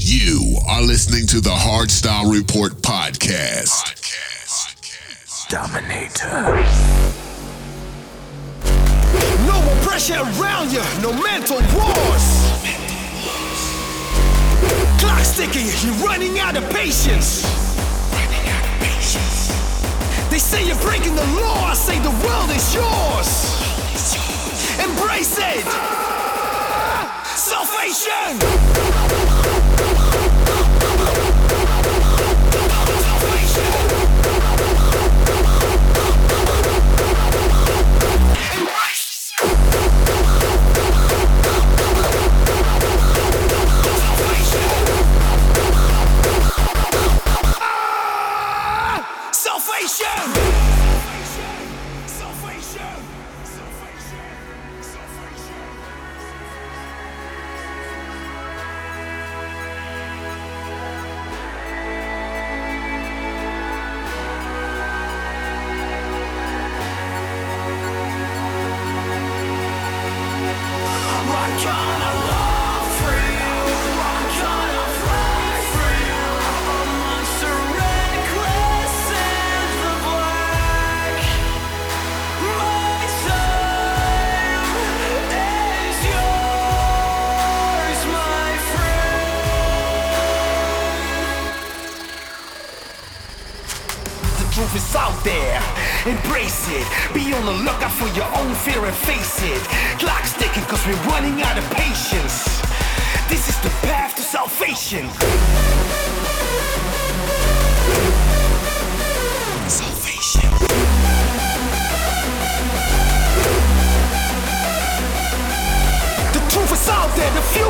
You are listening to the Hardstyle Report podcast. Dominator. No more pressure around you, no mental wars. Clock's ticking, you're running out of patience. They say you're breaking the law, I say the world is yours. Embrace it. Salvation. Salvation! Salvation!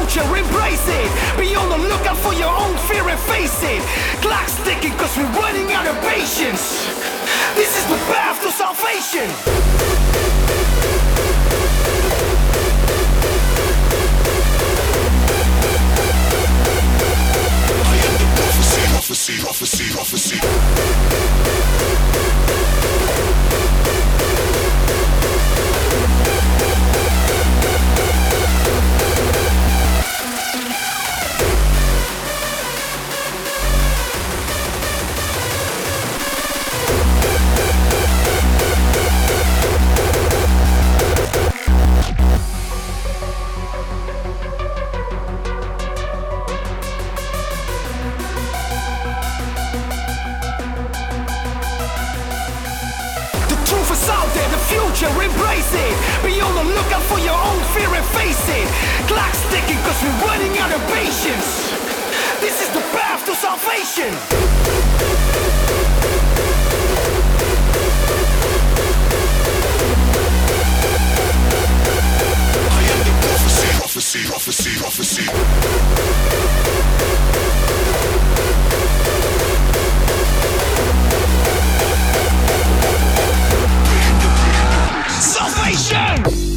Future, embrace it. Be on the lookout for your own fear and face it. Clock's ticking cause we're running out of patience. This is the path to salvation. Prophecy, prophecy, prophecy, prophecy. The lookout for your own fear and face it. Clock's ticking cause we're running out of patience. This is the path to salvation. I am the prophecy, prophecy, prophecy, prophecy. Salvation!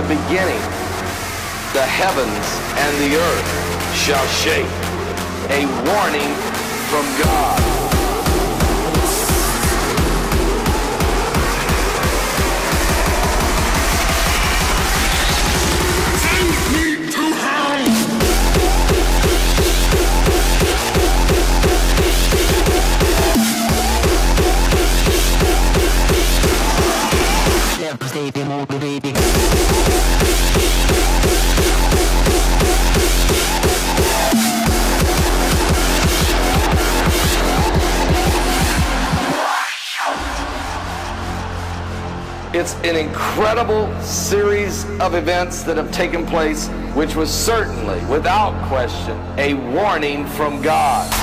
The beginning. The heavens and the earth shall shake. A warning from God. An incredible series of events that have taken place, which was certainly, without question, a warning from God.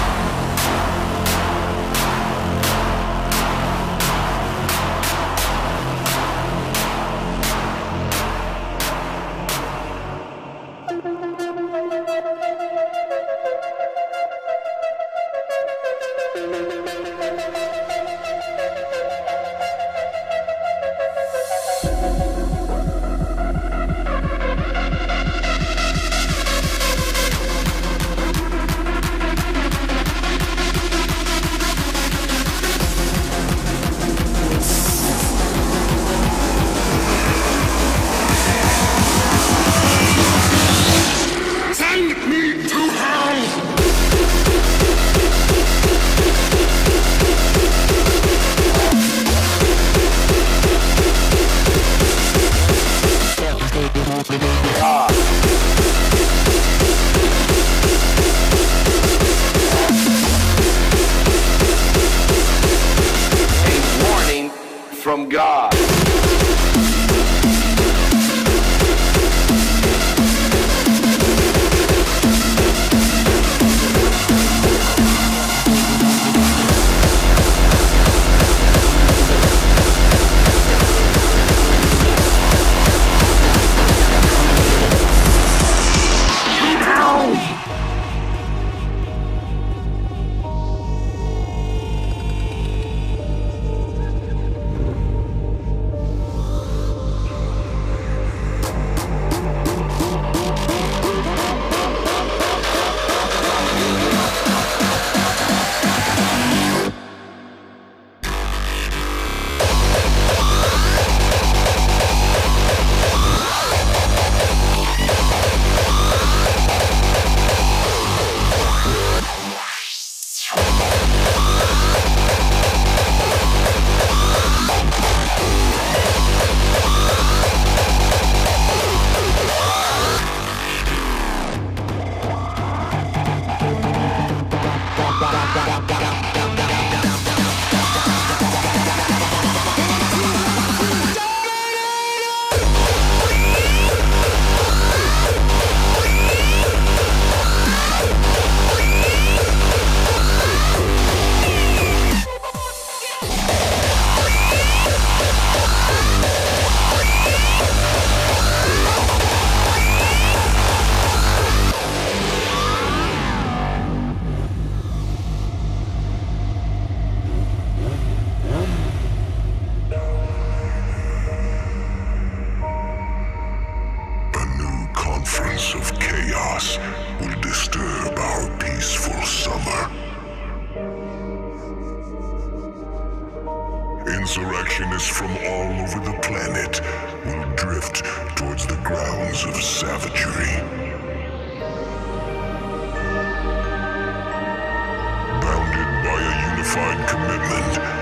A commitment,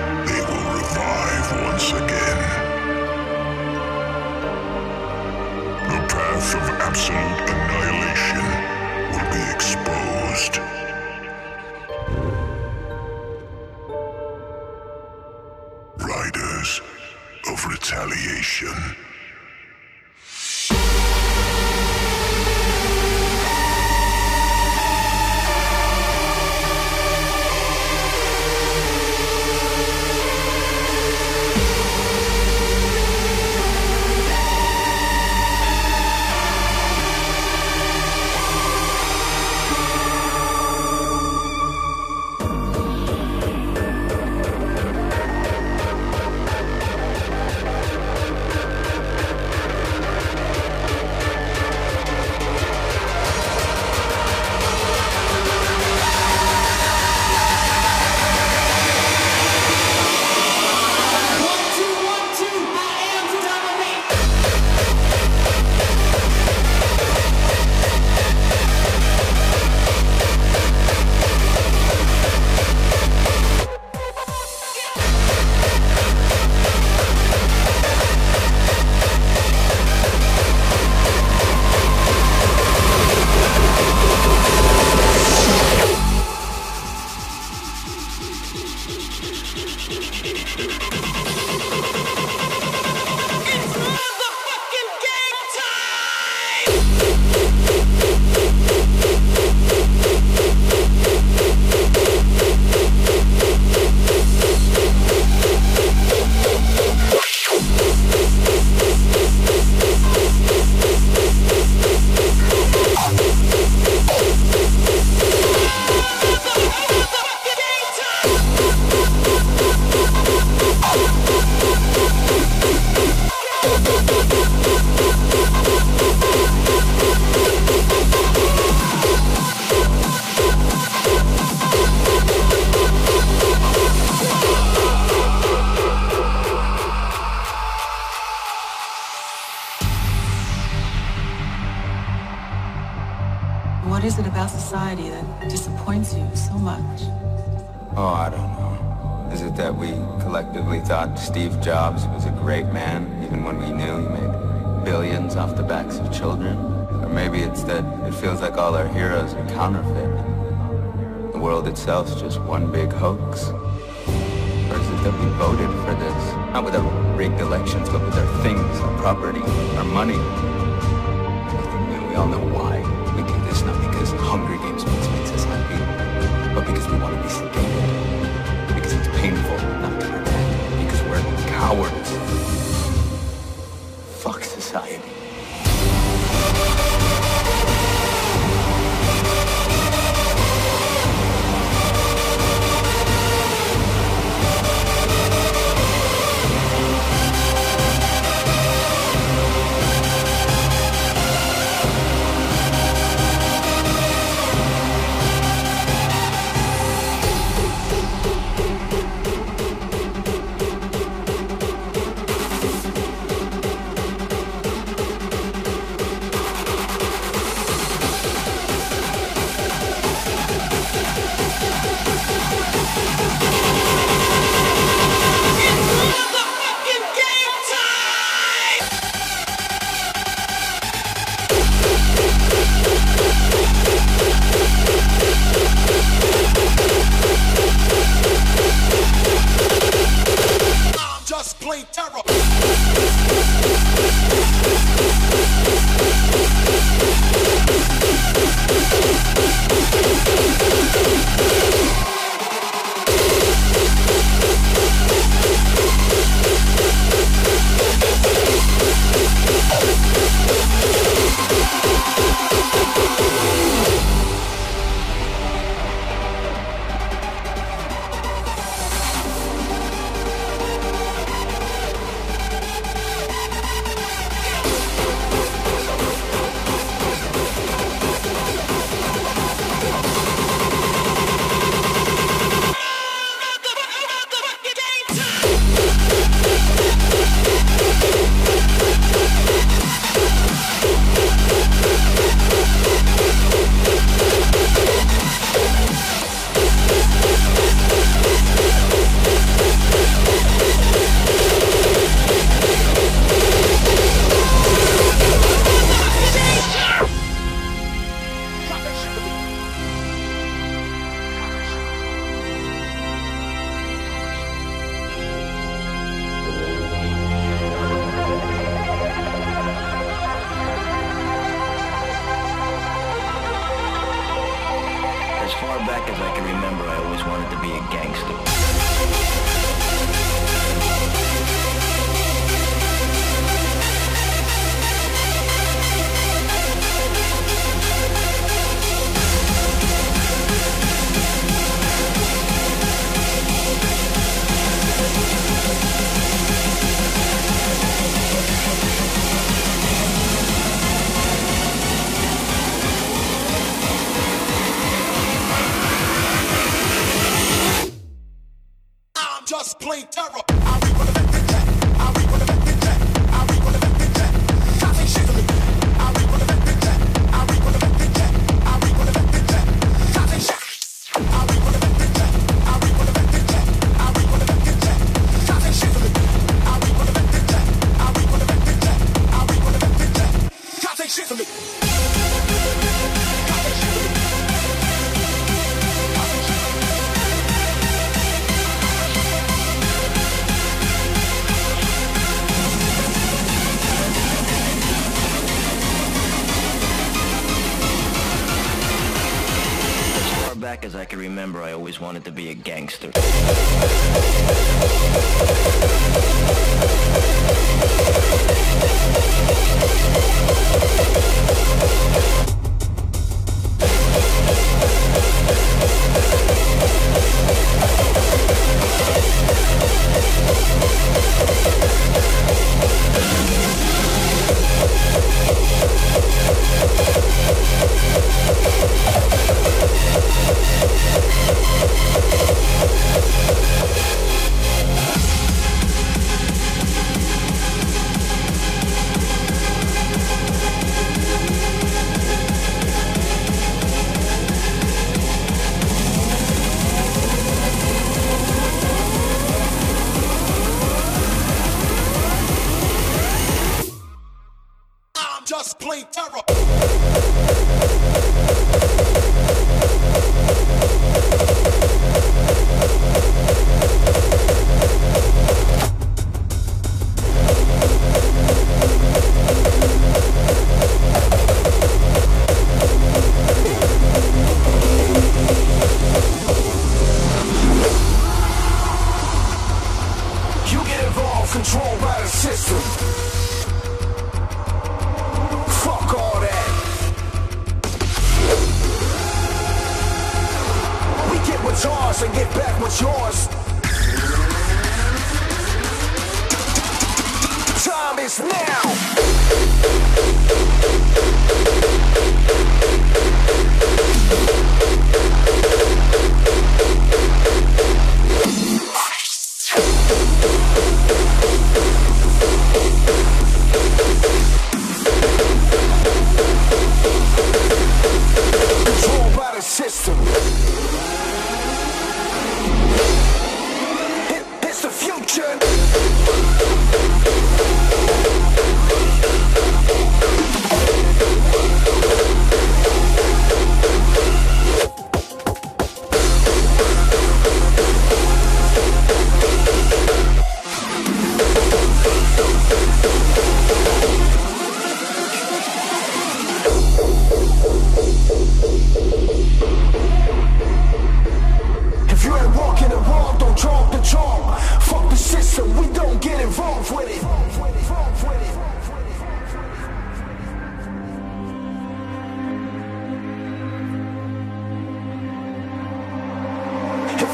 just plain terror.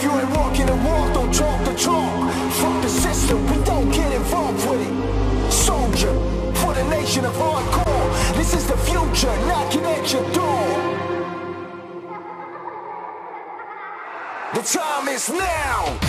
If you ain't walking the walk, don't talk the talk. Fuck the system, we don't get involved with it. Soldier, for the nation of hardcore. This is the future knocking at your door. The time is now.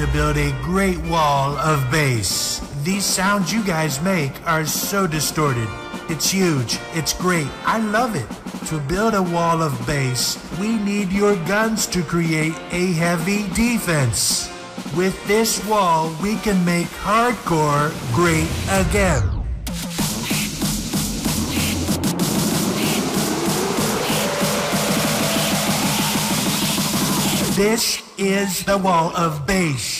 to build a great wall of bass. These sounds you guys make are so distorted. It's huge. It's great. I love it. To build a wall of bass, we need your guns to create a heavy defense. With this wall, we can make hardcore great again. This is the wall of bass.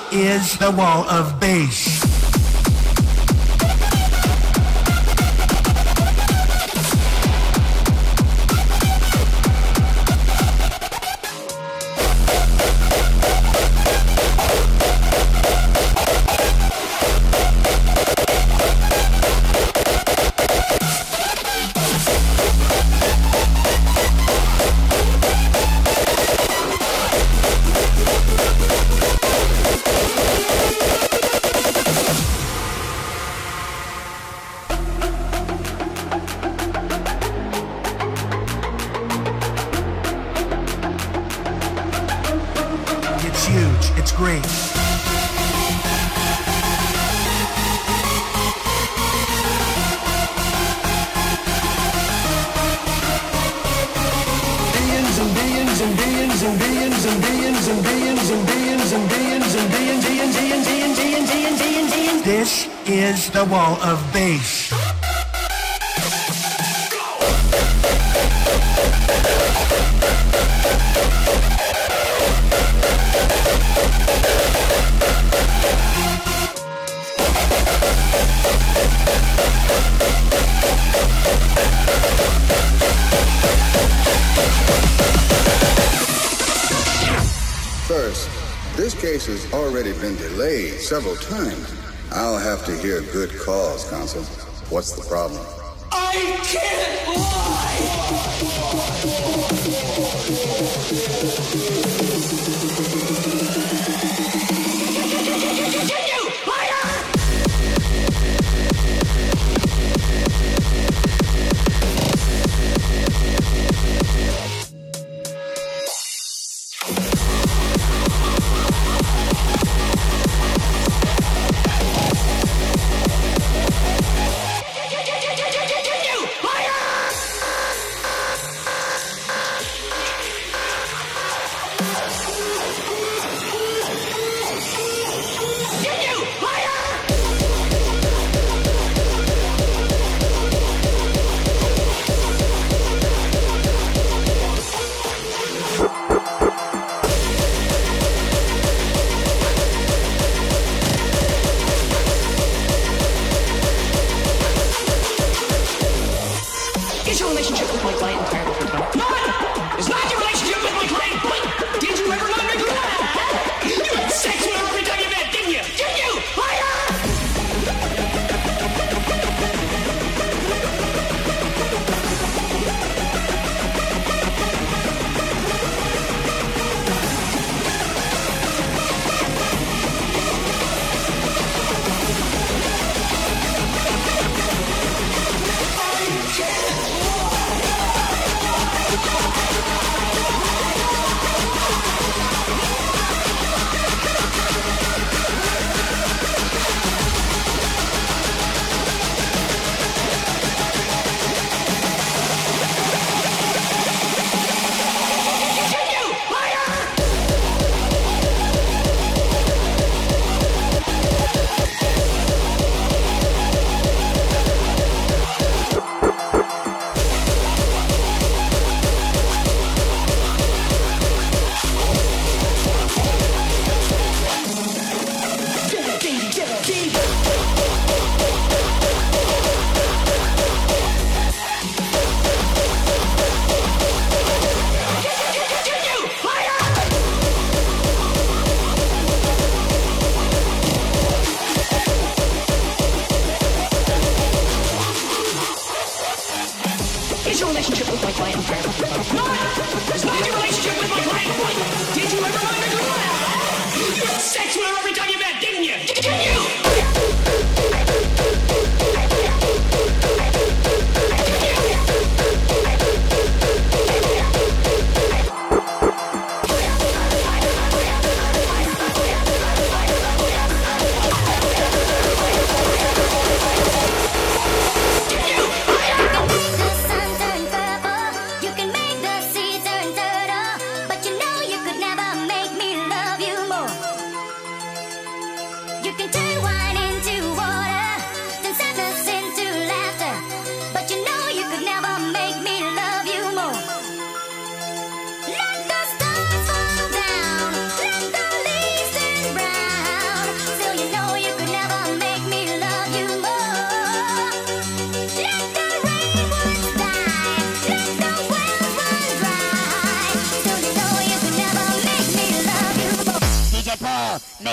is the wall of bass. has already been delayed several times. I'll have to hear good cause, Consul. What's the problem? I can't lie!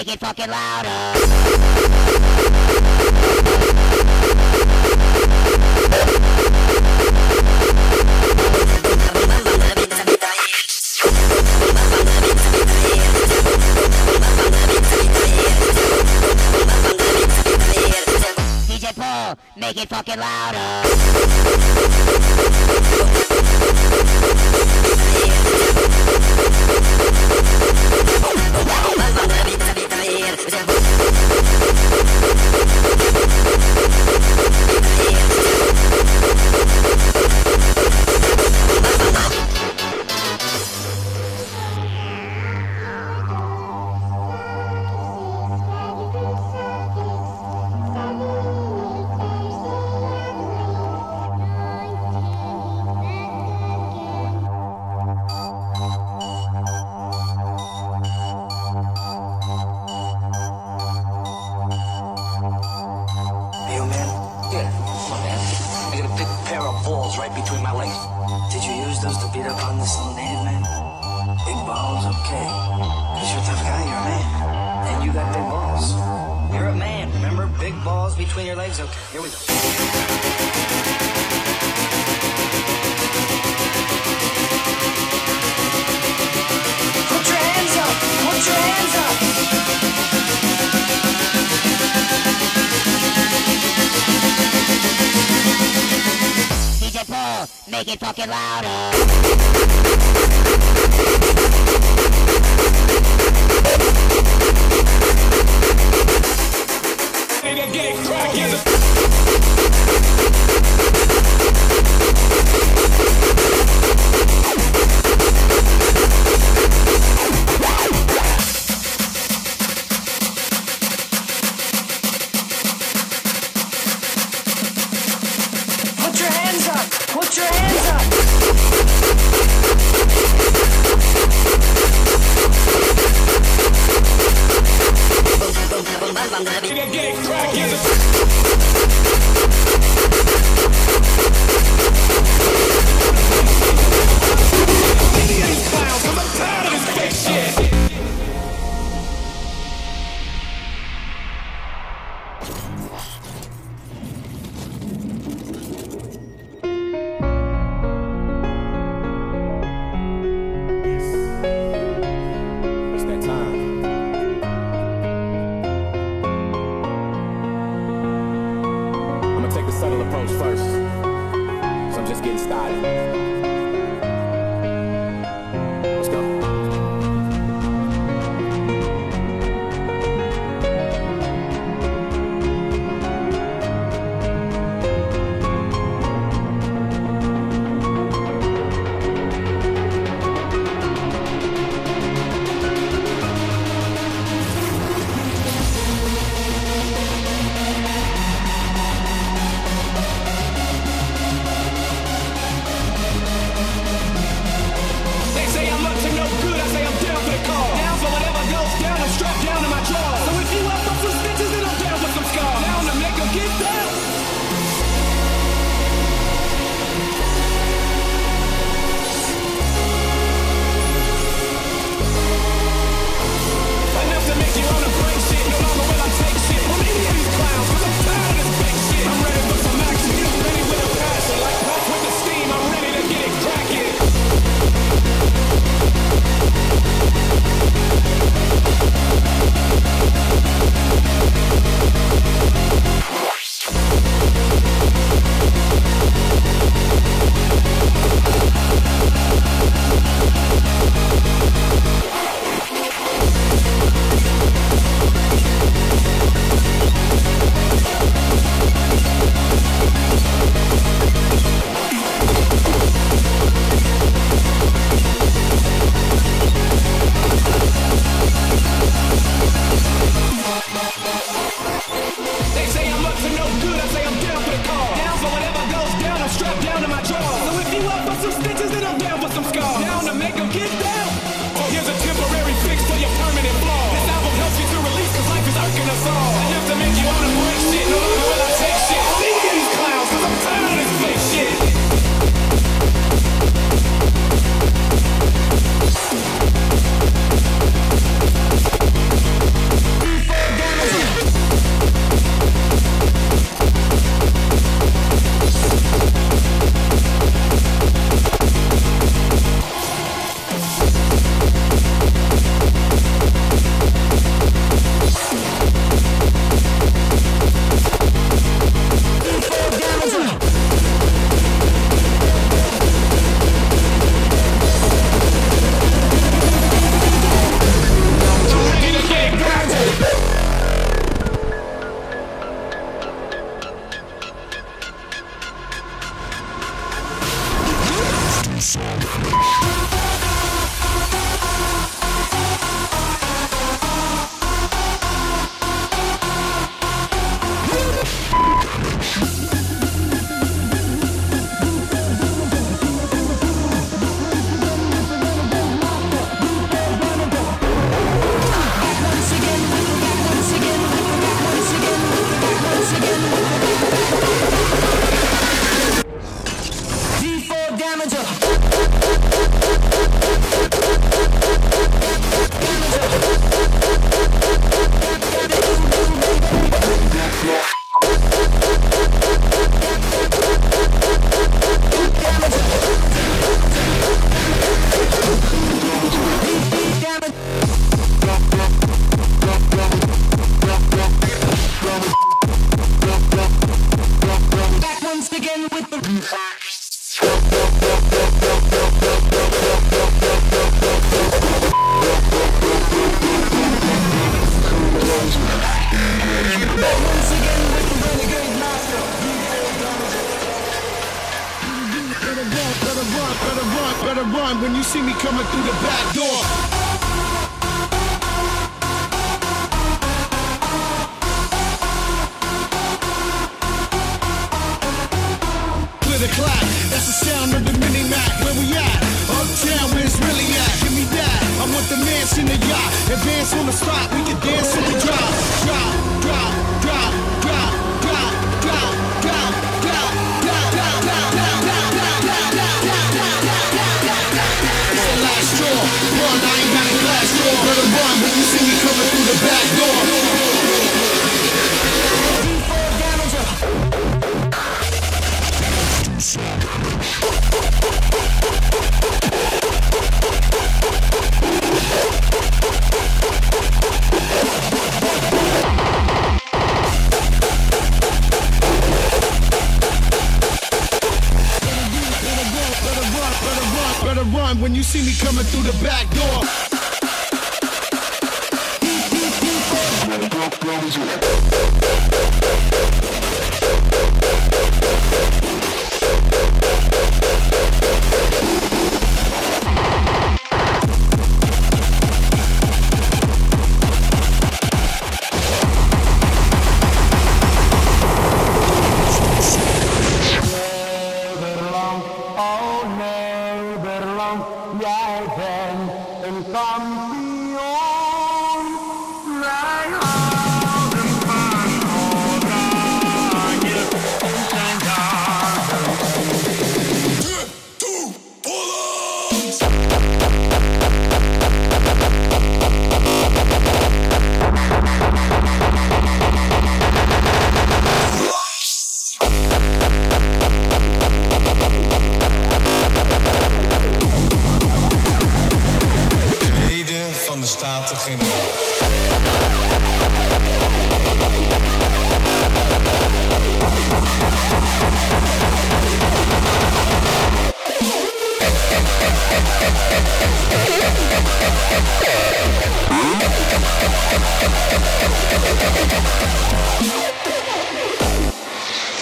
make it fucking louder. make it fucking louder.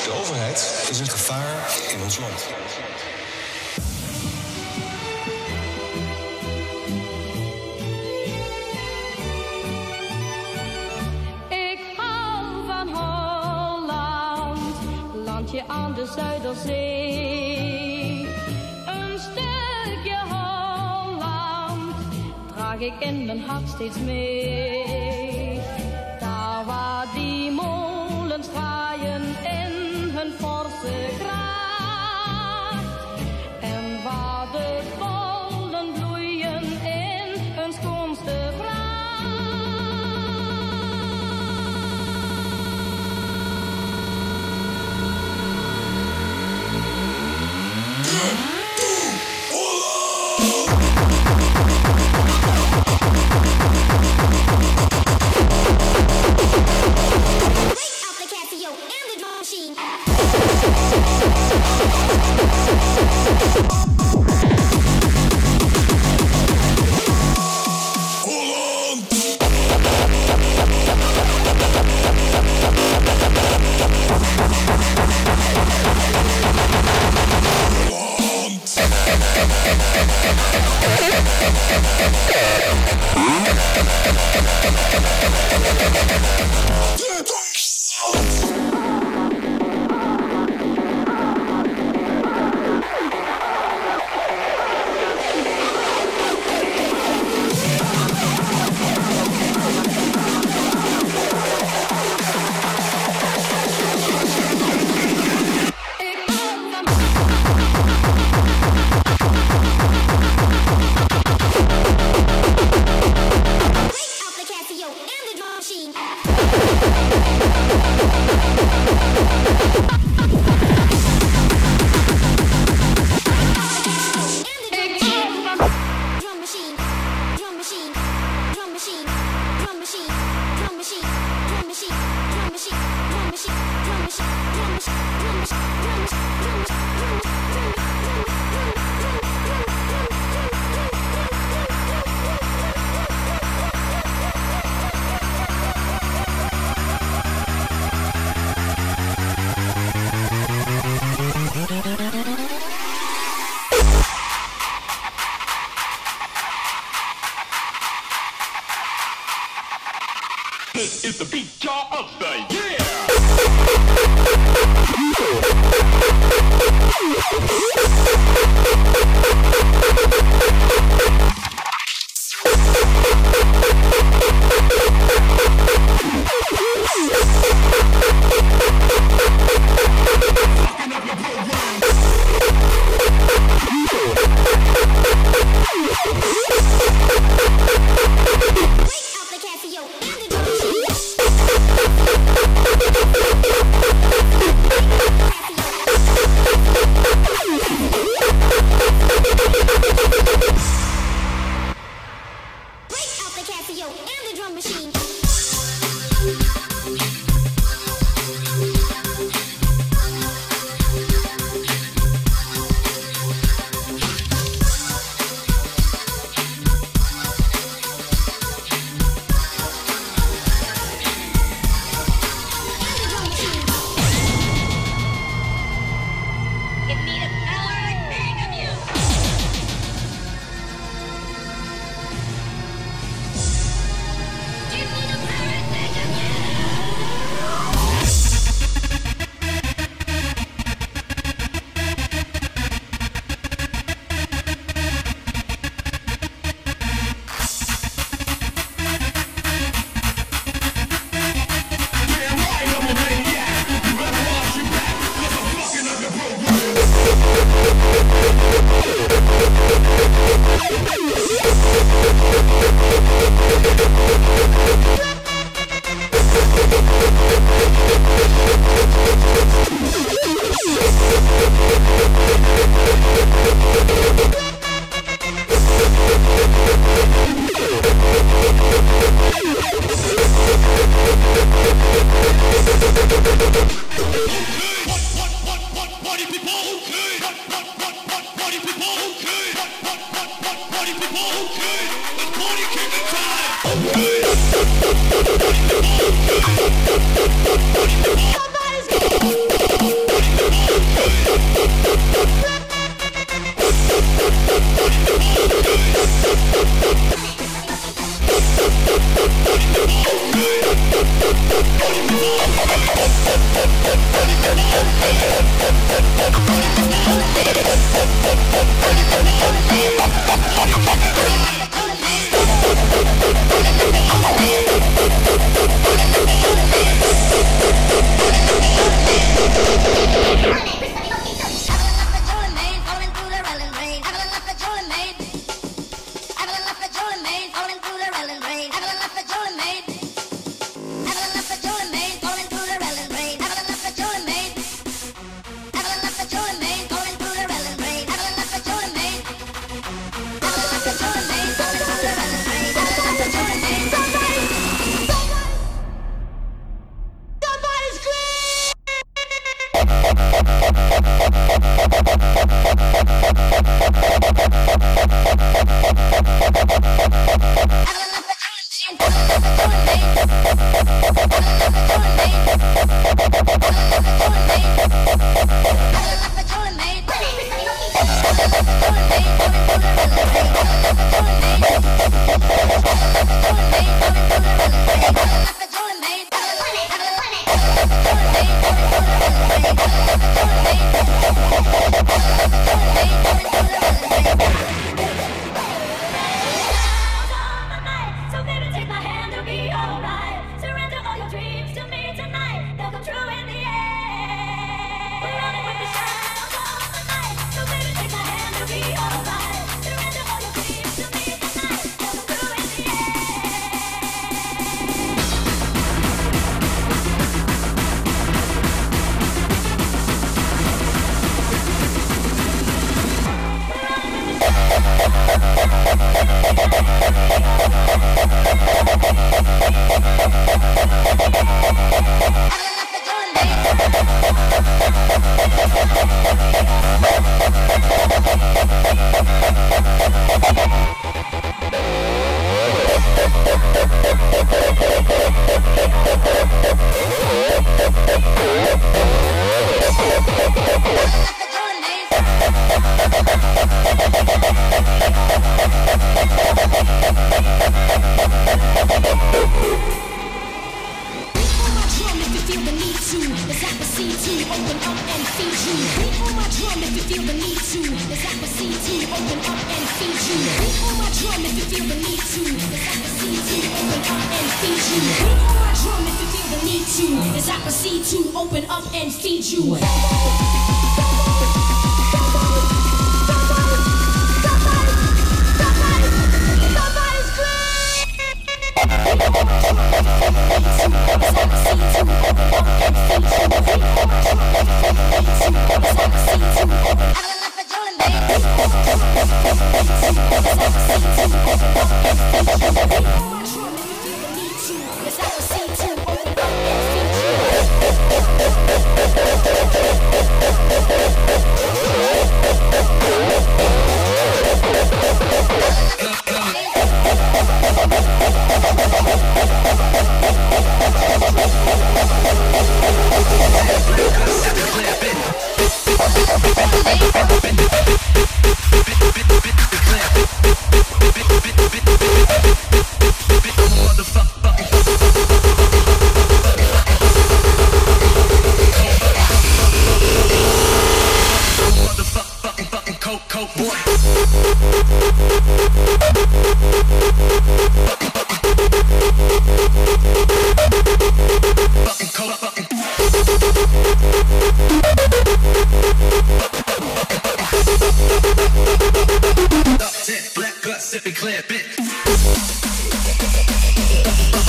De overheid is een gevaar in ons land. Ik hou van Holland, landje aan de Zuiderzee. Een stukje Holland draag ik in mijn hart steeds mee.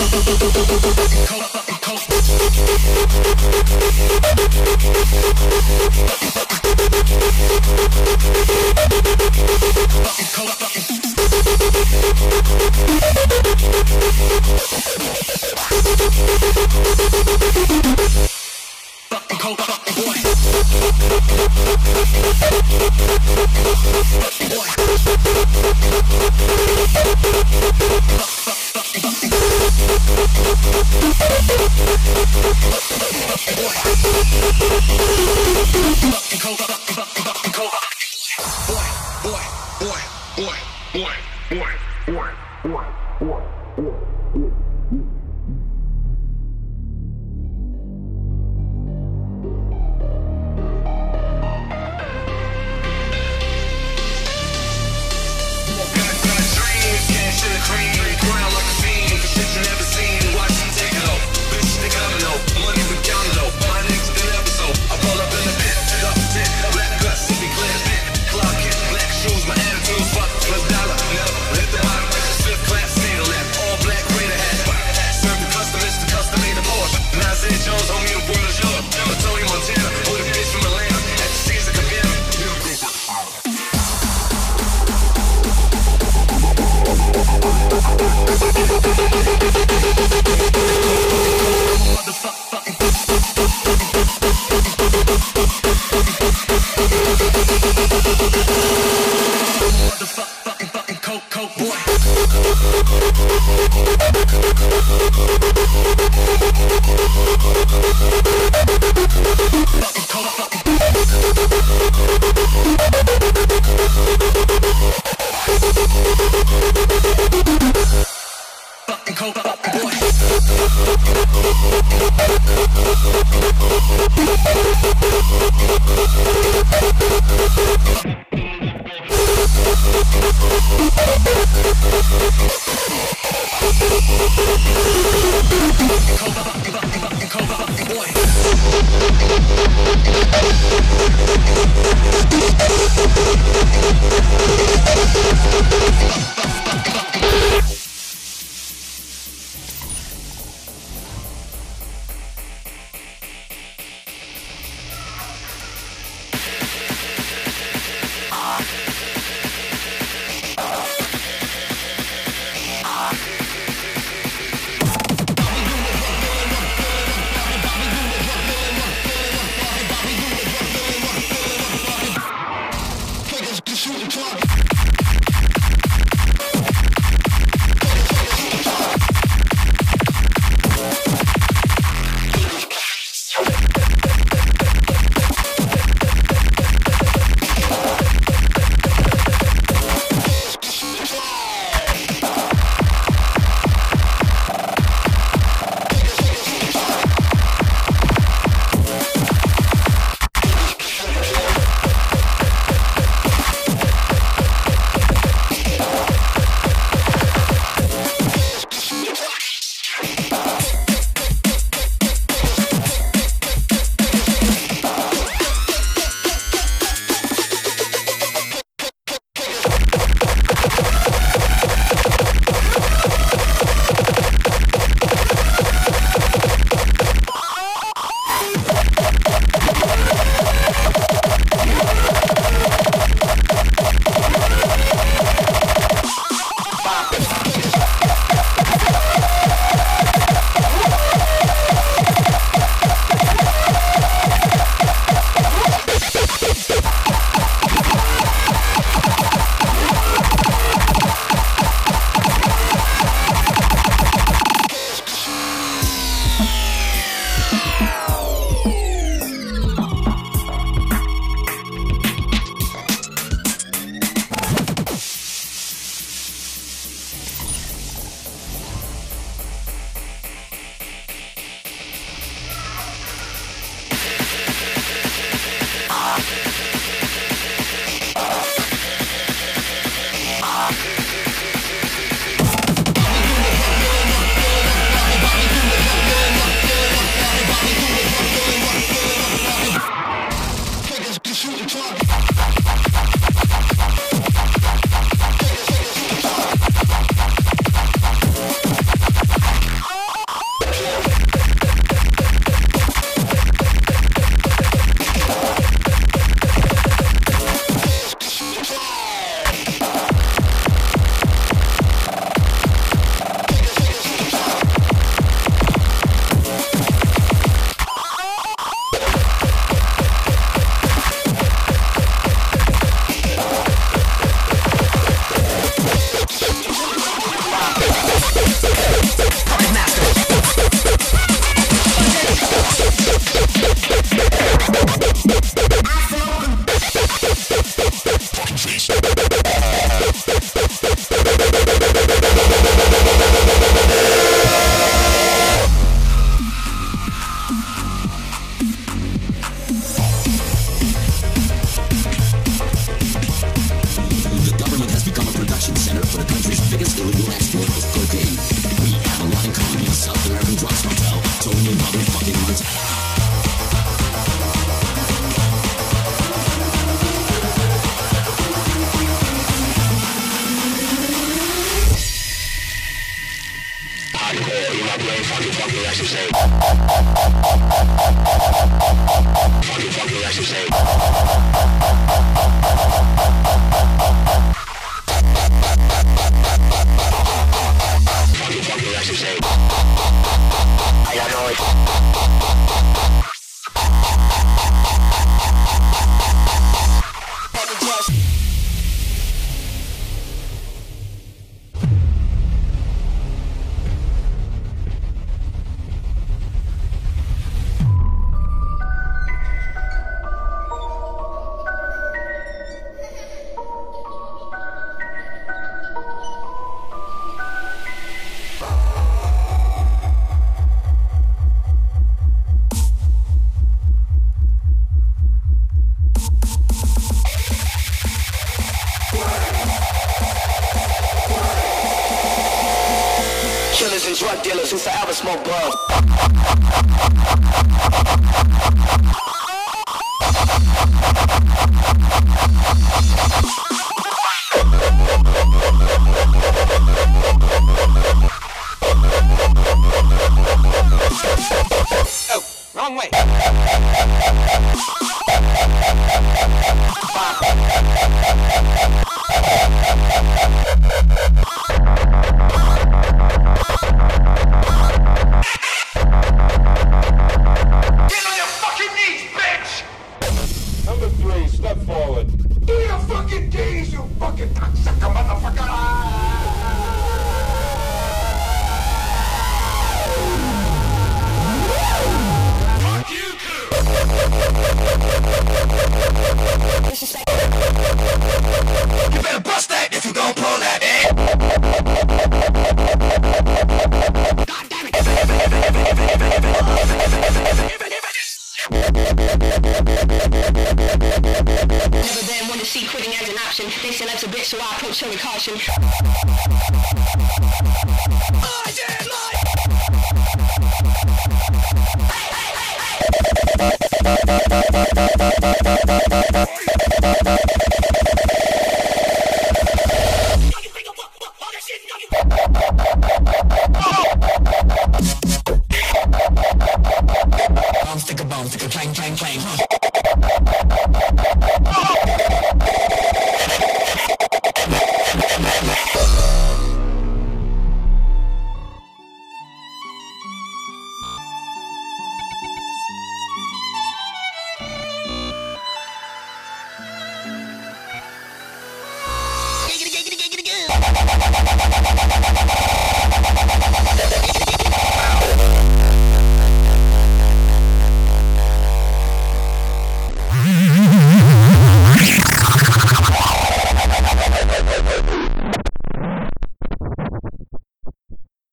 Black guts, sipping clear bit.